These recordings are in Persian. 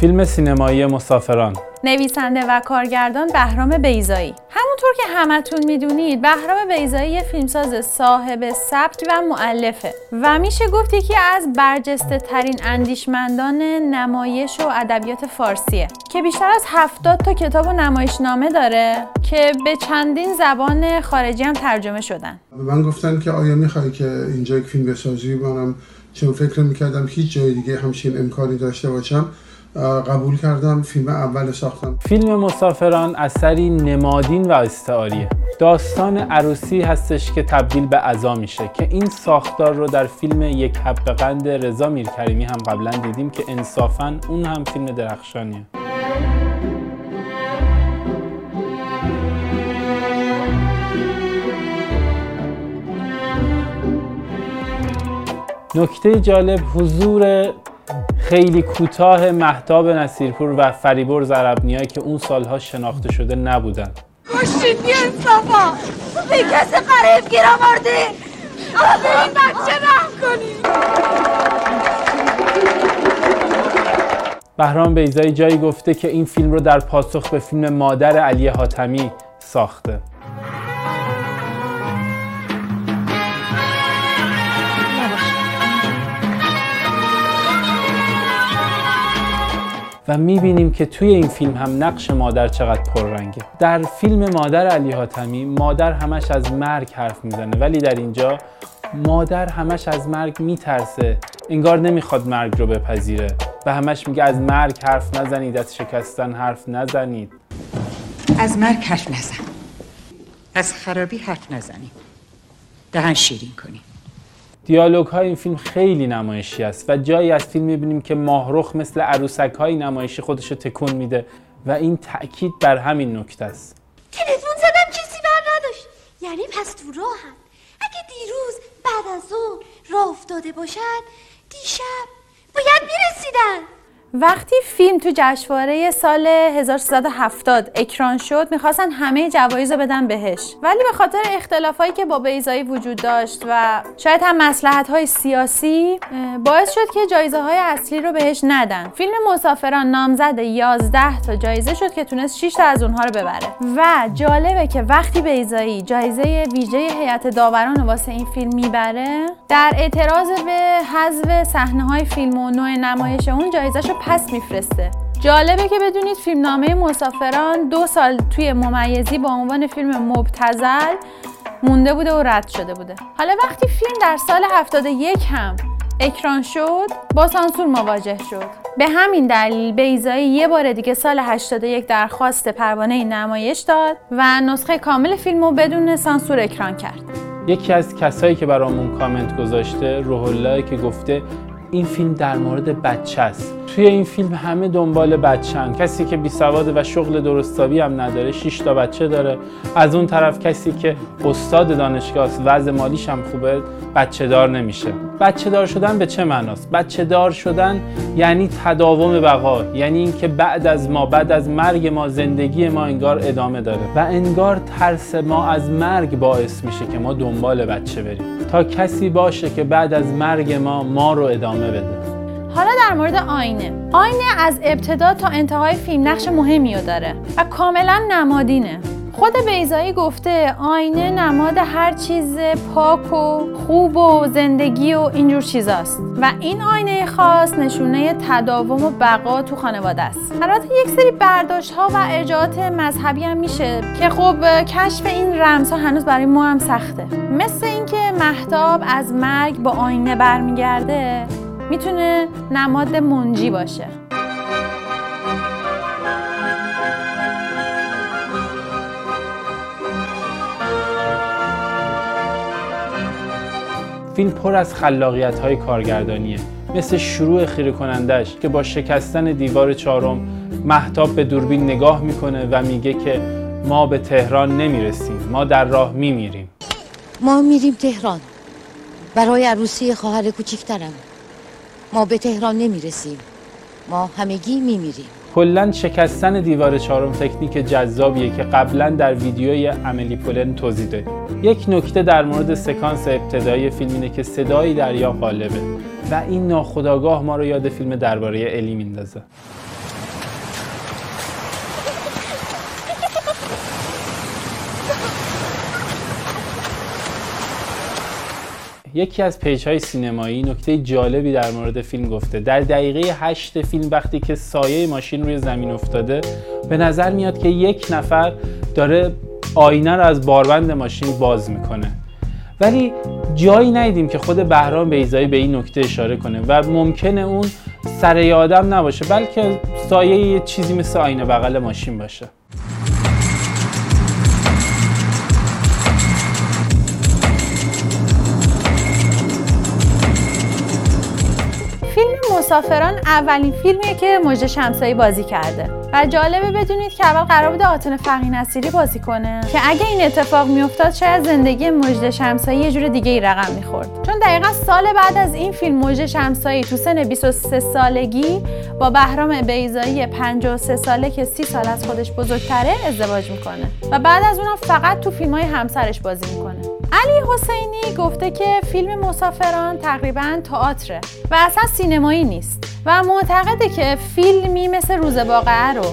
فیلم سینمایی مسافران. نویسنده و کارگردان بهرام بیزایی همونطور که همتون می‌دونید بهرام بیزایی یه فیلمساز صاحب ثبت و معلفه و میشه گفت یکی از برجسته ترین اندیشمندان نمایش و ادبیات فارسیه که بیشتر از هفتاد تا کتاب و نمایشنامه داره که به چندین زبان خارجی هم ترجمه شدن. به من گفتن که آیا می‌خوای که اینجا یک فیلم بسازی؟ منم چون فکر می‌کردم هیچ جای دیگه همچین امکانی داشته باشم. قبول کردم فیلم اول ساختم. فیلم مسافران اثری نمادین و استعاریه. داستان عروسی هستش که تبدیل به عزا میشه که این ساختار رو در فیلم یک حب قند رضا میرکریمی هم قبلا دیدیم که انصافا اون هم فیلم درخشانیه. نکته جالب حضور خیلی کوتاه محتاب نصیرپور و فریبر زربنیایی که اون سالها شناخته شده نبودن. کشیدی انصافا به کسی قریب گیر آوردی؟ به این بچه رحم بهرام بیزایی جایی گفته که این فیلم رو در پاسخ به فیلم مادر علی حاتمی ساخته. و می‌بینیم که توی این فیلم هم نقش مادر چقدر پررنگه. در فیلم مادر علی حاتمی مادر همش از مرگ حرف می‌زنه. ولی در اینجا مادر همش از مرگ میترسه. انگار نمی‌خواد مرگ رو بپذیره. و همش میگه از مرگ حرف نزنید از شکستن حرف نزنید. از مرگ حرف نزن. از خرابی حرف نزنید. دهن شیرین کنید. دیالوگ های این فیلم خیلی نمایشی است و جایی از فیلم می‌بینیم که ماهرخ مثل عروسک های نمایشی خودش تکون میده و این تاکید بر همین نکته است. تلفن زدم کسی بر نداشت. یعنی پس تو راهم اگه دیروز بعد از ظهر راه افتاده باشد دیشب باید می‌رسیدن. وقتی فیلم تو جشنواره سال 1370 اکران شد می‌خواستن همه جوایز رو بدن بهش. ولی به خاطر اختلافایی که با بیزایی وجود داشت و شاید هم مسلحت های سیاسی باعث شد که جایزه های اصلی رو بهش ندن. فیلم مسافران نامزد 11 تا جایزه شد که تونست 6 تا از اونها رو ببره. و جالبه که وقتی بیزایی جایزه ویژه هیئت داوران واسه این فیلم می‌بره در اعتراض به حذف صحنه های فیلم و نوع نمایش اون جایزهشو پس میفرسته. جالبه که بدونید فیلمنامه مسافران دو سال توی ممیزی با عنوان فیلم مبتزل مونده بوده و رد شده بوده. حالا وقتی فیلم در سال 71 هم اکران شد با سانسور مواجه شد. به همین دلیل بیزایی یه بار دیگه سال 81 درخواست پروانه نمایش داد و نسخه کامل فیلم رو بدون سانسور اکران کرد. یکی از کسایی که برامون کامنت گذاشته روح که گفته این فیلم در مورد بچه است. توی این فیلم همه دنبال بچه‌ان کسی که بی سواد و شغل درستابی هم نداره 6 تا بچه داره. از اون طرف کسی که استاد دانشگاه است وضع مالیش هم خوبه بچه دار نمیشه. بچه دار شدن به چه معناست؟ بچه دار شدن یعنی تداوم بقا یعنی اینکه بعد از ما بعد از مرگ ما زندگی ما انگار ادامه داره و انگار ترس ما از مرگ باعث میشه که ما دنبال بچه بریم. تا کسی باشه که بعد از مرگ ما ما رو ادامه بده. حالا در مورد آینه. آینه از ابتدا تا انتهای فیلم نقش مهمی رو داره و کاملا نمادینه. خود بیزایی گفته آینه نماد هر چیز پاک و خوب و زندگی و اینجور چیزاست و این آینه خاص نشونه تداوم و بقا تو خانواده است. البته یک سری برداشت ها و ارجاعات مذهبی هم میشه که خب کشف این رمزها هنوز برای ما هم سخته. مثل اینکه محتاب از مرگ با آینه برمیگرده می‌تونه نماد منجی باشه. فیلم پر از خلاقیت های کارگردانیه. مثل شروع خیره کنندش که با شکستن دیوار چهارم محتاب به دوربین نگاه می‌کنه و میگه که ما به تهران نمی‌رسیم ما در راه میمیریم. ما میریم تهران. برای عروسی خواهر کوچیکترم ما به تهران نمی‌رسیم. ما همگی میمیریم. کلا شکستن دیوار چهارم تکنیک جذابیه که قبلا در ویدیوی عملی پولن توضیح دادیم. یک نکته در مورد سکانس ابتدایی فیلم اینه که صدایی دریا غالبه و این ناخداگاه ما رو یاد فیلم درباره الی میندازه. یکی از page های سینمایی نکته جالبی در مورد فیلم گفته. در دقیقه هشت فیلم وقتی که سایه ماشین روی زمین افتاده به نظر میاد که یک نفر داره آینه رو از باربند ماشین باز می‌کنه. ولی جایی ندیدیم که خود بهرام بیزایی به این نکته اشاره کنه و ممکنه اون سر آدم نباشه بلکه سایه یه چیزی مثل آینه بغل ماشین باشه. مسافران اولین فیلمیه که مجد شمسایی بازی کرده. و جالبه بدونید که اول قرار بوده آتن فقی نصیری بازی کنه. که اگه این اتفاق میافتاد شاید زندگی مجد شمسایی یه جور دیگه ای رقم می‌خورد. چون دقیقا سال بعد از این فیلم مجد شمسایی تو سن 23 سالگی با بهرام بیزایی 53 ساله که 30 سال از خودش بزرگتره ازدواج می‌کنه. و بعد از اونم فقط تو فیلم های همسرش بازی می‌کنه. علی حسینی گفته که فیلم مسافران تقریبا تئاتره و اصلا سینمایی نیست و معتقده که فیلمی مثل روز واقعه رو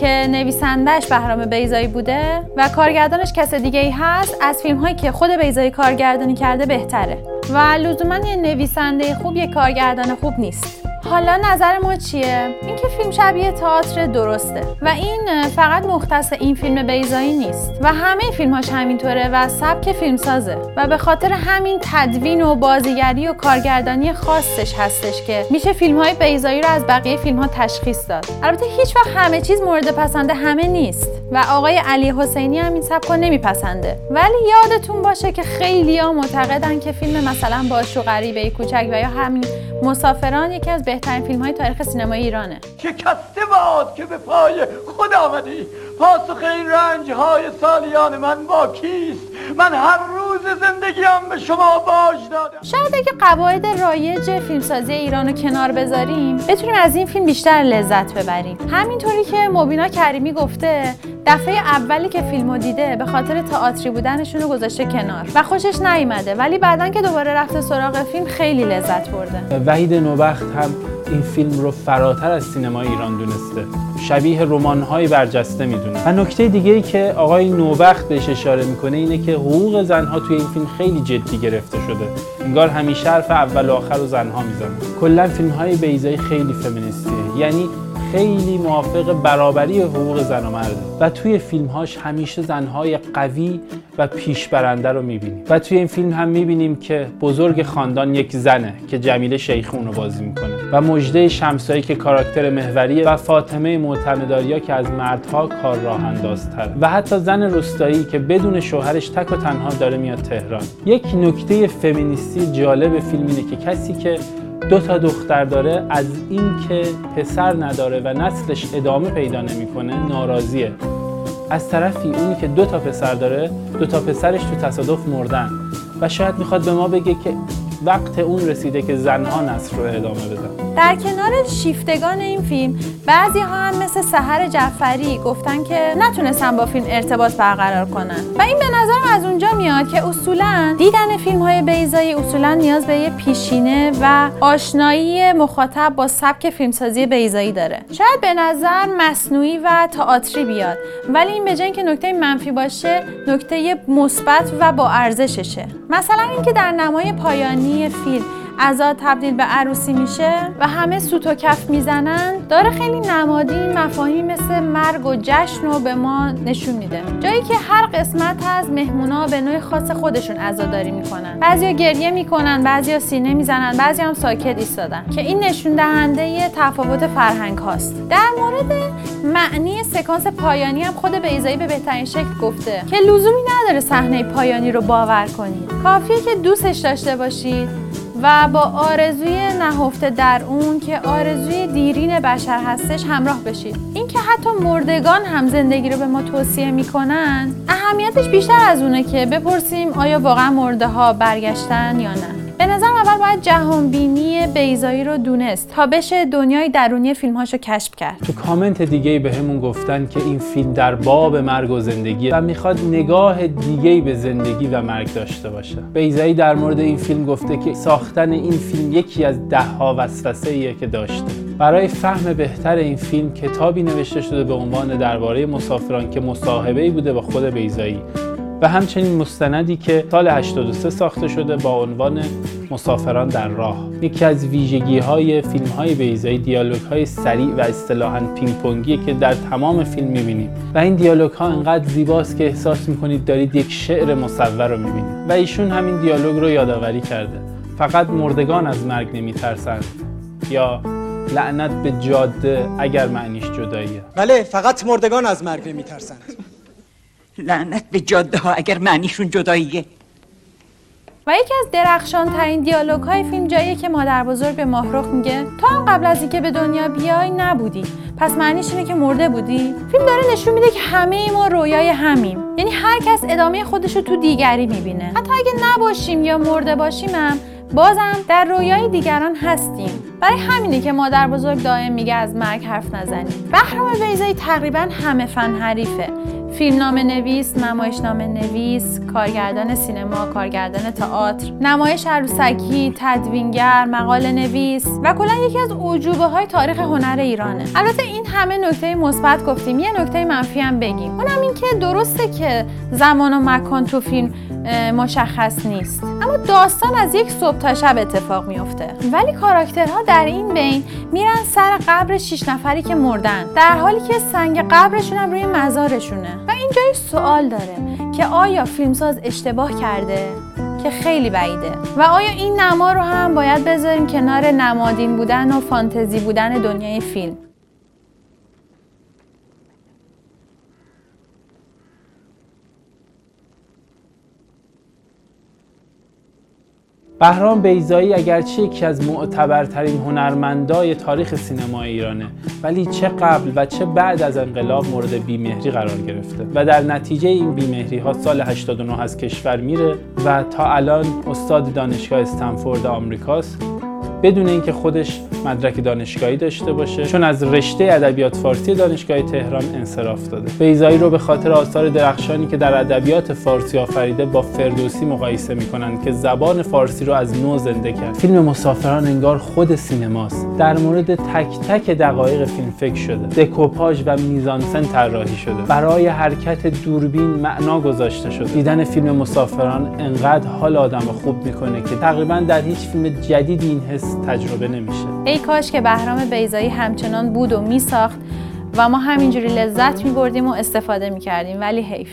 که نویسندش بهرام بیزایی بوده و کارگردانش کس دیگه ای هست از فیلم هایی که خود بیزایی کارگردانی کرده بهتره و لزوما یه نویسنده خوب یه کارگردان خوب نیست. حالا نظر ما چیه؟ اینکه فیلم شبیه تئاتر درسته و این فقط مختص این فیلم بیزایی نیست و همه فیلمهاش همینطوره و سبک فیلمسازه و به خاطر همین تدوین و بازیگری و کارگردانی خاصش هستش که میشه فیلم های بیزایی رو از بقیه فیلم ها تشخیص داد البته هیچ وقت همه چیز مورد پسند همه نیست و آقای علی حسینی هم این سبک رو نمیپسنده ولی یادتون باشه که خیلی ها معتقدن که فیلم مثلا باش و غریبه کوچک و یا همین مسافران یکی از بهترین فیلم های تاریخ سینمای ایرانه. شکسته باد که به پای خود آمدی. پاسخ این رنج های سالیان من با کیست؟ من هر روز زندگیم به شما باج دادم. شاید اگه قواعد رایج فیلمسازی ایران رو کنار بذاریم بتونیم از این فیلم بیشتر لذت ببریم. همینطوری که مبینا کریمی گفته دفعه اولی که فیلمو دیده به خاطر تئاتری بودنشون رو گذاشته کنار و خوشش نیومده. ولی بعدا که دوباره رفته سراغ فیلم خیلی لذت برده. وحید نوبخت هم این فیلم رو فراتر از سینمای ایران دونسته. شبیه رمان‌های برجسته می‌دونه. و نکته دیگه ای که آقای نوبخت بهش اشاره می‌کنه اینه که حقوق زنها توی این فیلم خیلی جدی گرفته شده. انگار همیشه حرف اول و آخر رو زنها می‌زنن. کلا فیلم های بیزایی خیلی فمینیستیه. یعنی خیلی موافق برابری حقوق زن و مرده و توی فیلمهاش همیشه زنهای قوی و پیشبرنده رو می‌بینیم. و توی این فیلم هم می‌بینیم که بزرگ خاندان یک زنه که جمیله شیخون رو بازی می‌کنه. و مجده شمسایی که کاراکتر محوریه و فاطمه معتمداریا که از مردها کار راه اندازتره و حتی زن روستایی که بدون شوهرش تک و تنها داره میاد تهران. یک نکته فمینیستی جالب فیلم اینه که کسی که دو تا دختر داره از اینکه پسر نداره و نسلش ادامه پیدا نمی‌کنه ناراضیه. از طرفی اونی که دو تا پسر داره دو تا پسرش تو تصادف مردن و شاید می‌خواد به ما بگه که وقت اون رسیده که زنها نصر رو ادامه بدن. در کنار شیفتگان این فیلم بعضی ها هم مثل سحر جعفری گفتن که نتونستن با فیلم ارتباط برقرار کنن. و این به نظرم از اونجا اصولا دیدن فیلم های بیزایی اصولا نیاز به یه پیشینه و آشنایی مخاطب با سبک فیلمسازی بیزایی داره. شاید به نظر مصنوعی و تئاتری بیاد ولی این به که نکته منفی باشه نکته مثبت و با ارزششه. مثلا اینکه در نمای پایانی فیلم ازاد تبدیل به عروسی میشه و همه سوت و کف می‌زنن داره خیلی نمادین مفاهیم مثل مرگ و جشن رو به ما نشون میده. جایی که هر قسمت از مهمونا به نوع خاص خودشون عزاداری می‌کنن. بعضیا گریه می‌کنن بعضیا سینه می‌زنن بعضی هم ساکت ایستادن. که این نشون دهنده تفاوت فرهنگ هاست. در مورد معنی سکانس پایانی هم خود بیزایی به بهترین شکل گفته. که لزومی نداره صحنه پایانی رو باور کنید. کافیه که دوستش داشته باشید. و با آرزوی نهفته در اون که آرزوی دیرین بشر هستش همراه بشید. اینکه حتی مردگان هم زندگی رو به ما توصیه می‌کنن اهمیتش بیشتر از اونه که بپرسیم آیا واقعا مرده ها برگشتن یا نه. به نظر اول باید جهان بینی بیزایی رو دونست تا بشه دنیای درونی فیلمهاشو کشف کرد. تو کامنت دیگه همون گفتن که این فیلم در باب مرگ و زندگی و می‌خواد نگاه دیگه به زندگی و مرگ داشته باشه. بیزایی در مورد این فیلم گفته که ساختن این فیلم یکی از ده ها وسوسه که داشته. برای فهم بهتر این فیلم کتابی نوشته شده به عنوان درباره مسافران که مصاحبه بوده با خود بیزایی و همچنین مستندی که سال 83 ساخته شده با عنوان مسافران در راه. یکی از ویژگی های فیلم های بیزایی دیالوگ های سریع و اصطلاحا پینگ پونگی که در تمام فیلم می‌بینیم. و این دیالوگ ها انقدر زیباست که احساس می‌کنید دارید یک شعر مصور رو می‌بینید. و ایشون همین دیالوگ رو یادآوری کرده. فقط مردگان از مرگ نمیترسند. یا لعنت به جاده اگر معنیش جداییه. بله فقط مردگان از مرگ نمیترسند. لعنت به جاده ها اگر معنیشون جداییه. و یکی از درخشان ترین دیالوگ های فیلم جاییه که مادر بزرگ به ماهرخ میگه تو هم قبل از اینکه به دنیا بیای نبودی. پس معنیش اینه که مرده بودی. فیلم داره نشون میده که همه ما رویای همیم. یعنی هر کس ادامه خودش رو تو دیگری می‌بینه. حتی اگه نباشیم یا مرده باشیم هم بازم در رویای دیگران هستیم. برای همینه که مادر بزرگ دائم میگه از مرگ حرف نزنیم. بهرام بیزایی تقریبا همه فن حریفه. فیلمنامه نویس، نمایشنامه نویس، کارگردان سینما، کارگردان تئاتر، نمایش عروسکی، تدوینگر، مقاله نویس و کلا یکی از اوجوبه های تاریخ هنر ایرانه. البته این همه نکته مثبت گفتیم، یه نکته منفی هم بگیم. اونم این که درسته که زمان و مکان تو فیلم مشخص نیست. اما داستان از یک صبح تا شب اتفاق میفته ولی کاراکترها در این بین میرن سر قبر شیش نفری که مردن. در حالی که سنگ قبرشون هم روی مزارشونه. و این جای سوال داره که آیا فیلمساز اشتباه کرده؟ که خیلی بعیده. و آیا این نما رو هم باید بذاریم کنار نمادین بودن و فانتزی بودن دنیای فیلم؟ بهرام بیزایی اگرچه یکی از معتبرترین هنرمندای تاریخ سینما ایرانه ولی چه قبل و چه بعد از انقلاب مورد بیمهری قرار گرفته و در نتیجه این بیمهری ها سال 89 از کشور میره و تا الان استاد دانشگاه استنفورد آمریکاست بدون اینکه خودش مدرک دانشگاهی داشته باشه. چون از رشته ادبیات فارسی دانشگاه تهران انصراف داده. بیزایی رو به خاطر آثار درخشانی که در ادبیات فارسی آفریده با فردوسی مقایسه می‌کنند که زبان فارسی رو از نو زنده کرد. فیلم مسافران انگار خود سینماست. در مورد تک تک دقایق فیلم فکر شده. دکوپاژ و میزانسن طراحی شده. برای حرکت دوربین معنا گذاشته شده. دیدن فیلم مسافران انقدر حال آدم خوب می‌کنه که تقریبا در هیچ فیلم جدیدی این حس تجربه نمیشه. کاش که بهرام بیزایی همچنان بود و میساخت و ما همینجوری لذت میبردیم و استفاده می‌کردیم ولی حیف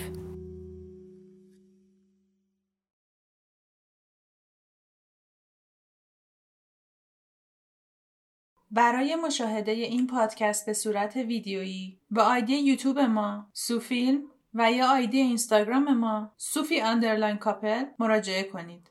برای مشاهده این پادکست به صورت ویدیویی با آیدی یوتیوب ما سوفیلم و یا ID اینستاگرام ما سوفی underline couple مراجعه کنید.